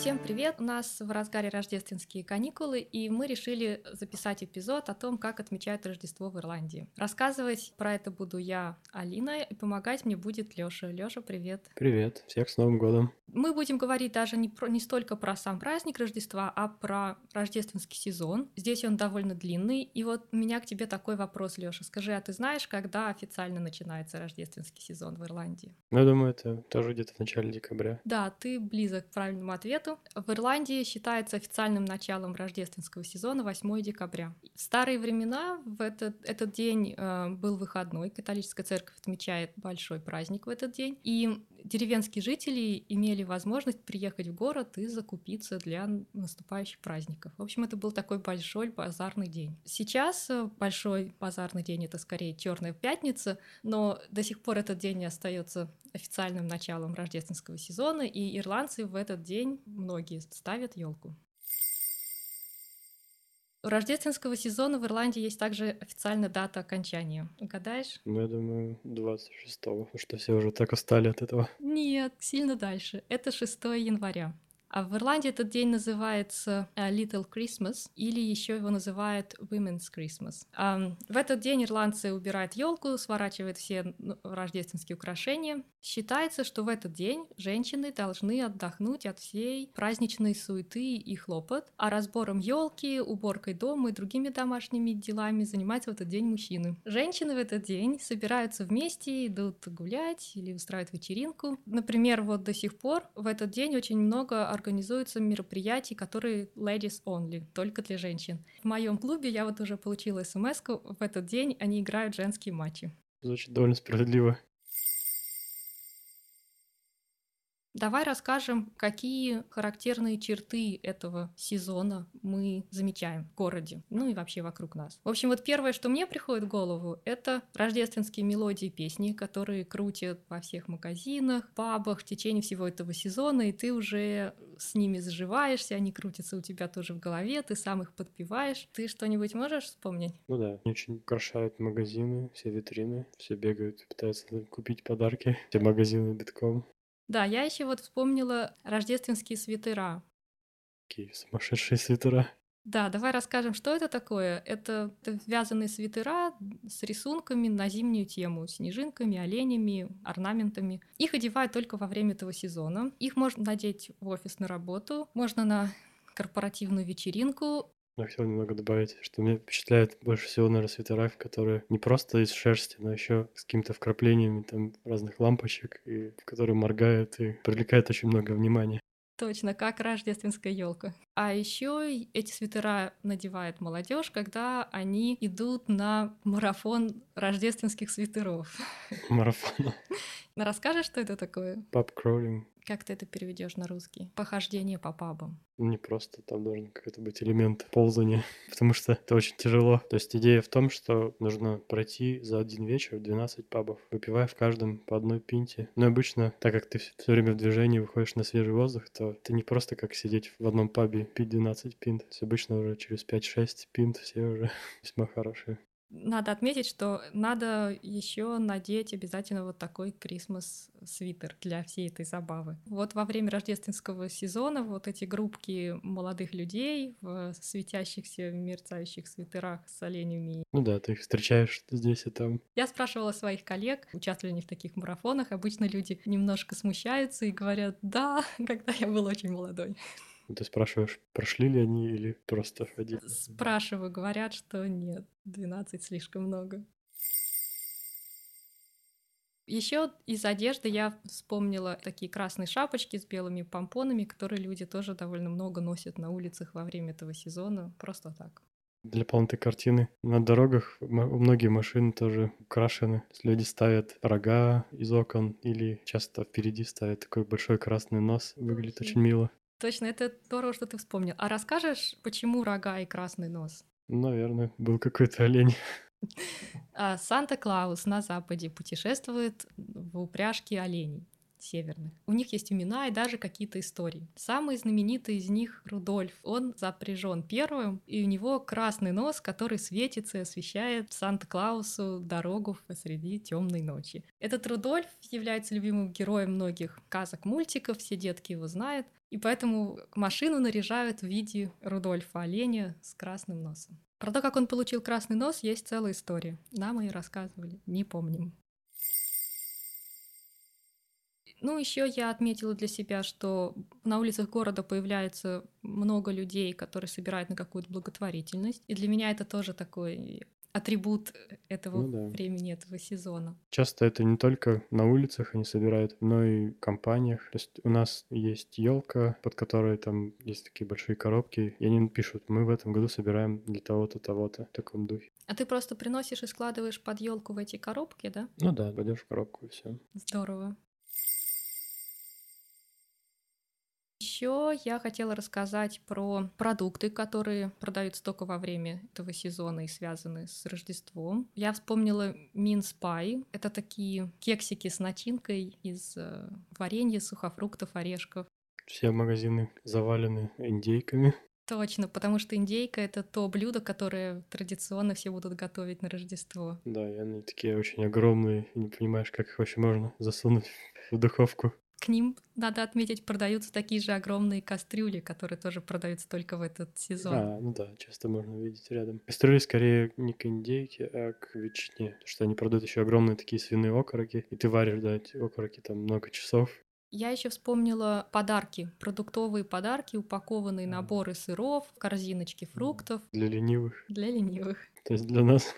Всем привет! У нас в разгаре рождественские каникулы, и мы решили записать эпизод о том, как отмечают Рождество в Ирландии. Рассказывать про это буду я, Алина, и помогать мне будет Лёша. Лёша, привет! Привет! Всех с Новым годом! Мы будем говорить даже не, про, не столько про сам праздник Рождества, а про рождественский сезон. Здесь он довольно длинный, и вот у меня к тебе такой вопрос, Лёша. Скажи, а ты знаешь, когда официально начинается рождественский сезон в Ирландии? Ну, я думаю, это тоже где-то в начале декабря. Да, ты близок к правильному ответу. В Ирландии считается официальным началом рождественского сезона 8 декабря. В старые времена в этот, этот день э, был выходной. Католическая церковь отмечает большой праздник в этот день. И деревенские жители имели возможность приехать в город и закупиться для наступающих праздников. В общем, это был такой большой базарный день. Сейчас э, большой базарный день это скорее черная пятница, но до сих пор этот день остается официальным началом рождественского сезона, и ирландцы в этот день многие ставят елку. У рождественского сезона в Ирландии есть также официальная дата окончания. Угадаешь? Ну, я думаю, 26-го, потому что все уже так устали от этого. Нет, сильно дальше. Это 6 января. А в Ирландии этот день называется э, Little Christmas, или еще его называют Women's Christmas. В этот день ирландцы убирают елку, сворачивают все ну, рождественские украшения. Считается, что в этот день женщины должны отдохнуть от всей праздничной суеты и хлопот, а разбором елки, уборкой дома и другими домашними делами занимаются в этот день мужчины. Женщины в этот день собираются вместе, идут гулять или устраивают вечеринку. Например, вот до сих пор в этот день очень много организуются мероприятий, которые ladies only, только для женщин. В моем клубе я вот уже получила смс в этот день они играют женские матчи. Звучит довольно справедливо. Давай расскажем, какие характерные черты этого сезона мы замечаем в городе, ну и вообще вокруг нас. В общем, вот первое, что мне приходит в голову, это рождественские мелодии и песни, которые крутят во всех магазинах, пабах в течение всего этого сезона, и ты уже с ними заживаешься, они крутятся у тебя тоже в голове, ты сам их подпеваешь. Ты что-нибудь можешь вспомнить? Ну да, очень украшают магазины, все витрины, все бегают, пытаются купить подарки, все магазины битком. Да, я еще вот вспомнила рождественские свитера. Какие сумасшедшие свитера. Да, давай расскажем, что это такое. Это, вязаные свитера с рисунками на зимнюю тему, снежинками, оленями, орнаментами. Их одевают только во время этого сезона. Их можно надеть в офис на работу, можно на корпоративную вечеринку, я хотел немного добавить, что меня впечатляет больше всего, наверное, свитера, которые не просто из шерсти, но еще с какими-то вкраплениями там разных лампочек, и которые моргают и привлекают очень много внимания. Точно, как рождественская елка. А еще эти свитера надевает молодежь, когда они идут на марафон рождественских свитеров. Марафон. Расскажешь, что это такое? Паб кроулинг. Как ты это переведешь на русский? Похождение по пабам. Не просто, там должен какой-то быть элемент ползания, потому что это очень тяжело. То есть идея в том, что нужно пройти за один вечер 12 пабов, выпивая в каждом по одной пинте. Но обычно, так как ты все время в движении выходишь на свежий воздух, то это не просто как сидеть в одном пабе пить 12 пинт. Все обычно уже через 5-6 пинт все уже весьма хорошие. Надо отметить, что надо еще надеть обязательно вот такой крисмас свитер для всей этой забавы. Вот во время рождественского сезона вот эти группки молодых людей в светящихся, мерцающих свитерах с оленями. Ну да, ты их встречаешь здесь и там. Я спрашивала своих коллег, участвовали они в таких марафонах. Обычно люди немножко смущаются и говорят, да, когда я был очень молодой. Ты спрашиваешь, прошли ли они или просто ходили? Спрашиваю, говорят, что нет, 12 слишком много. Еще из одежды я вспомнила такие красные шапочки с белыми помпонами, которые люди тоже довольно много носят на улицах во время этого сезона, просто так. Для полноты картины на дорогах многие машины тоже украшены. Люди ставят рога из окон или часто впереди ставят такой большой красный нос. Выглядит очень мило. Точно, это здорово, что ты вспомнил. А расскажешь, почему рога и красный нос? Наверное, был какой-то олень. А Санта-Клаус на Западе путешествует в упряжке оленей. Северных. У них есть имена и даже какие-то истории. Самый знаменитый из них Рудольф. Он запряжен первым, и у него красный нос, который светится и освещает Санта-Клаусу дорогу посреди темной ночи. Этот Рудольф является любимым героем многих сказок, мультиков, все детки его знают, и поэтому машину наряжают в виде Рудольфа оленя с красным носом. Про то, как он получил красный нос, есть целая история. Нам ее рассказывали, не помним. Ну, еще я отметила для себя, что на улицах города появляется много людей, которые собирают на какую-то благотворительность. И для меня это тоже такой атрибут этого ну, да. времени, этого сезона. Часто это не только на улицах они собирают, но и в компаниях. То есть у нас есть елка, под которой там есть такие большие коробки, и они пишут, мы в этом году собираем для того-то, того-то, в таком духе. А ты просто приносишь и складываешь под елку в эти коробки, да? Ну да, пойдешь в коробку и все. Здорово. Еще я хотела рассказать про продукты, которые продаются только во время этого сезона и связаны с Рождеством. Я вспомнила Минс Пай. Это такие кексики с начинкой из э, варенья, сухофруктов, орешков. Все магазины завалены индейками. Точно, потому что индейка — это то блюдо, которое традиционно все будут готовить на Рождество. Да, и они такие очень огромные, и не понимаешь, как их вообще можно засунуть в духовку к ним, надо отметить, продаются такие же огромные кастрюли, которые тоже продаются только в этот сезон. А, ну да, часто можно увидеть рядом. Кастрюли скорее не к индейке, а к ветчине, потому что они продают еще огромные такие свиные окороки, и ты варишь, да, эти окороки там много часов. Я еще вспомнила подарки, продуктовые подарки, упакованные наборы сыров, корзиночки фруктов. Для ленивых. Для ленивых. То есть для нас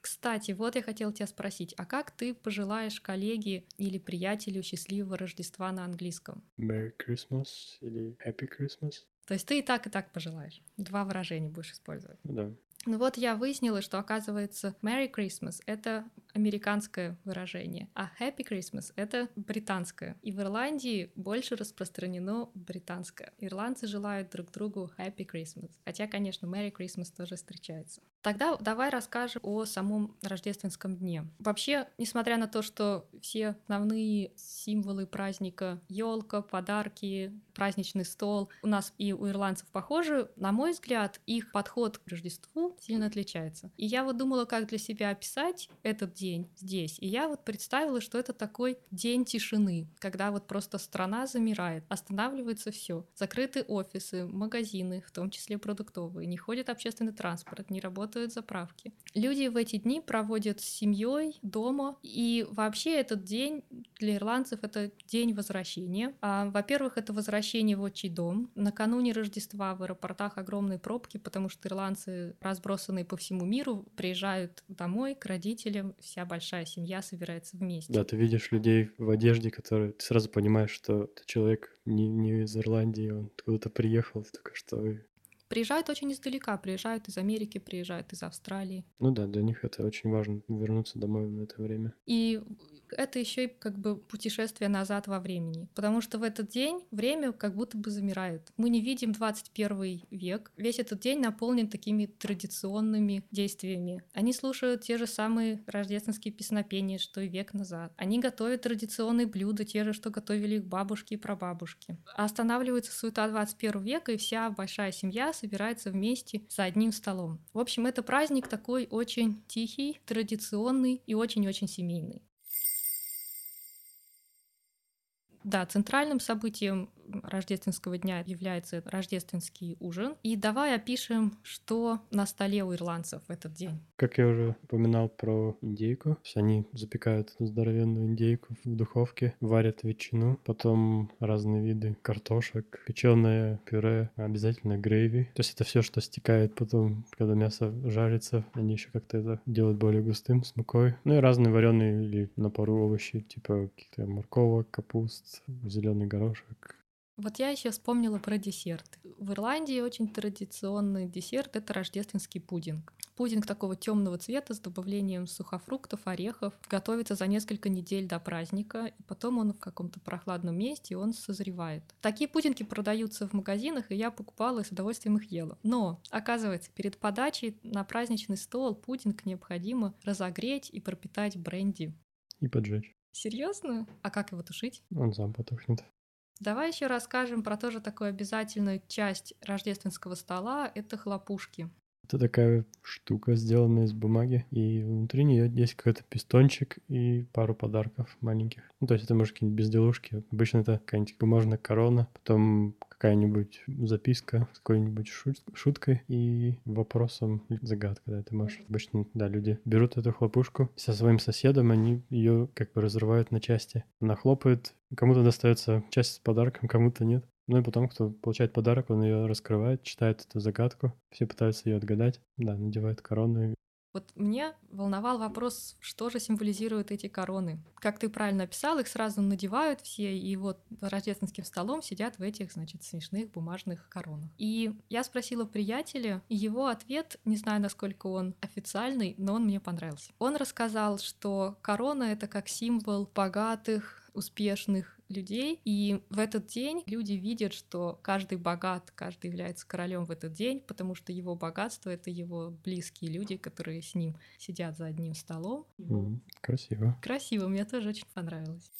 Кстати, вот я хотела тебя спросить, а как ты пожелаешь коллеге или приятелю счастливого Рождества на английском? Merry Christmas или Happy Christmas? То есть ты и так, и так пожелаешь. Два выражения будешь использовать. Да. Ну вот я выяснила, что оказывается Merry Christmas — это американское выражение, а Happy Christmas — это британское. И в Ирландии больше распространено британское. Ирландцы желают друг другу Happy Christmas. Хотя, конечно, Merry Christmas тоже встречается. Тогда давай расскажем о самом рождественском дне. Вообще, несмотря на то, что все основные символы праздника — елка, подарки, праздничный стол — у нас и у ирландцев похожи, на мой взгляд, их подход к Рождеству сильно отличается. И я вот думала, как для себя описать этот день здесь. И я вот представила, что это такой день тишины, когда вот просто страна замирает, останавливается все. Закрыты офисы, магазины, в том числе продуктовые, не ходит общественный транспорт, не работают заправки. Люди в эти дни проводят с семьей дома, и вообще этот день для ирландцев это день возвращения. А, во-первых, это возвращение в отчий дом. Накануне Рождества в аэропортах огромные пробки, потому что ирландцы разбросанные по всему миру приезжают домой к родителям, вся большая семья собирается вместе. Да, ты видишь людей в одежде, которые ты сразу понимаешь, что это человек не, не из Ирландии, он куда-то приехал, только что Приезжают очень издалека, приезжают из Америки, приезжают из Австралии. Ну да, для них это очень важно вернуться домой в это время. И это еще и как бы путешествие назад во времени, потому что в этот день время как будто бы замирает. Мы не видим 21 век. Весь этот день наполнен такими традиционными действиями. Они слушают те же самые рождественские песнопения, что и век назад. Они готовят традиционные блюда, те же, что готовили их бабушки и прабабушки. Останавливается суета 21 века, и вся большая семья собирается вместе за одним столом. В общем, это праздник такой очень тихий, традиционный и очень-очень семейный. Да, центральным событием рождественского дня является рождественский ужин. И давай опишем, что на столе у ирландцев в этот день. Как я уже упоминал про индейку, они запекают здоровенную индейку в духовке, варят ветчину, потом разные виды картошек, печеное пюре, обязательно грейви. То есть это все, что стекает потом, когда мясо жарится, они еще как-то это делают более густым с мукой. Ну и разные вареные или на пару овощи, типа каких-то морковок, капуст, зеленый горошек, вот я еще вспомнила про десерт. В Ирландии очень традиционный десерт это рождественский пудинг. Пудинг такого темного цвета с добавлением сухофруктов, орехов готовится за несколько недель до праздника, и потом он в каком-то прохладном месте, и он созревает. Такие пудинги продаются в магазинах, и я покупала и с удовольствием их ела. Но, оказывается, перед подачей на праздничный стол пудинг необходимо разогреть и пропитать бренди. и поджечь. Серьезно? А как его тушить? Он сам потухнет. Давай еще расскажем про тоже такую обязательную часть рождественского стола — это хлопушки. Это такая штука, сделанная из бумаги, и внутри нее есть какой-то пистончик и пару подарков маленьких. Ну, то есть это может какие-нибудь безделушки. Обычно это какая-нибудь бумажная корона, потом какая-нибудь записка с какой-нибудь шут- шуткой и вопросом загадка, да, ты можешь. Обычно, да, люди берут эту хлопушку со своим соседом, они ее как бы разрывают на части. Она хлопает, кому-то достается часть с подарком, кому-то нет. Ну и потом, кто получает подарок, он ее раскрывает, читает эту загадку, все пытаются ее отгадать, да, надевает корону. Вот мне волновал вопрос, что же символизируют эти короны. Как ты правильно описал, их сразу надевают все, и вот за рождественским столом сидят в этих, значит, смешных бумажных коронах. И я спросила приятеля, и его ответ, не знаю, насколько он официальный, но он мне понравился. Он рассказал, что корона — это как символ богатых, успешных людей. И в этот день люди видят, что каждый богат, каждый является королем в этот день, потому что его богатство — это его близкие люди, которые с ним сидят за одним столом. Красиво. Красиво, мне тоже очень понравилось.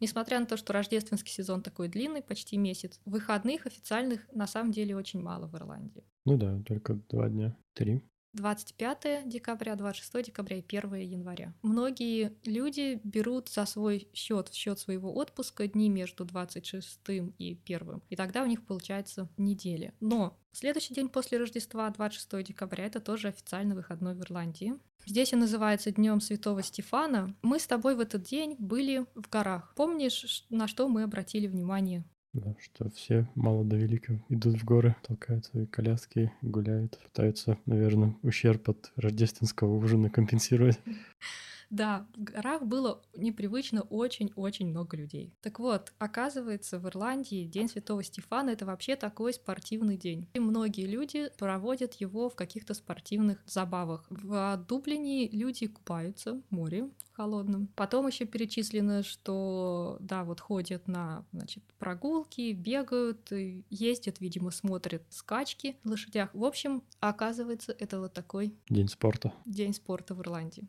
Несмотря на то, что рождественский сезон такой длинный, почти месяц, выходных официальных на самом деле очень мало в Ирландии. Ну да, только два дня, три. 25 декабря, 26 декабря и 1 января. Многие люди берут за свой счет, в счет своего отпуска дни между 26 и 1. И тогда у них получается неделя. Но следующий день после Рождества, 26 декабря, это тоже официальный выходной в Ирландии. Здесь он называется Днем Святого Стефана. Мы с тобой в этот день были в горах. Помнишь, на что мы обратили внимание? Да, что все мало до великого идут в горы, толкают свои коляски, гуляют, пытаются, наверное, ущерб от рождественского ужина компенсировать. Да, в горах было непривычно очень-очень много людей. Так вот, оказывается, в Ирландии День Святого Стефана это вообще такой спортивный день. И многие люди проводят его в каких-то спортивных забавах. В Дублине люди купаются в море холодном. Потом еще перечислено, что да, вот ходят на значит, прогулки, бегают, ездят, видимо, смотрят скачки на лошадях. В общем, оказывается, это вот такой День спорта. день спорта в Ирландии.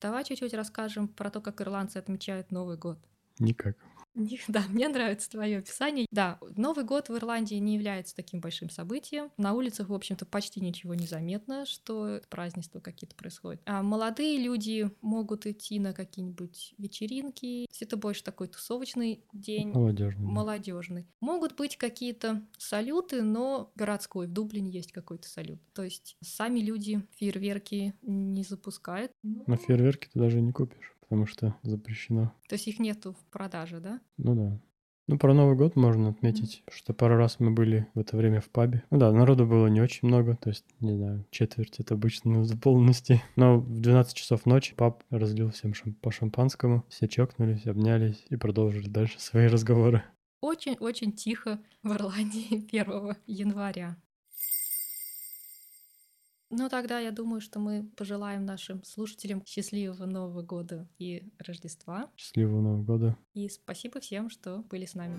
Давай чуть-чуть расскажем про то, как ирландцы отмечают Новый год. Никак. Да, мне нравится твое описание. Да, Новый год в Ирландии не является таким большим событием. На улицах, в общем-то, почти ничего не заметно, что празднества какие-то происходят. А молодые люди могут идти на какие-нибудь вечеринки. Это больше такой тусовочный день. Молодежный. Молодежный. Могут быть какие-то салюты, но городской. В Дублине есть какой-то салют. То есть сами люди фейерверки не запускают. На фейерверки ты даже не купишь, потому что запрещено. То есть их нету в продаже, да? Ну да. Ну, про Новый год можно отметить, что пару раз мы были в это время в пабе. Ну да, народу было не очень много, то есть, не знаю, четверть это обычно в полности. Но в 12 часов ночи паб разлил всем шам- по шампанскому, все чокнулись, обнялись и продолжили дальше свои разговоры. Очень-очень тихо в Ирландии 1 января. Ну, тогда я думаю, что мы пожелаем нашим слушателям счастливого Нового года и Рождества. Счастливого Нового года. И спасибо всем, что были с нами.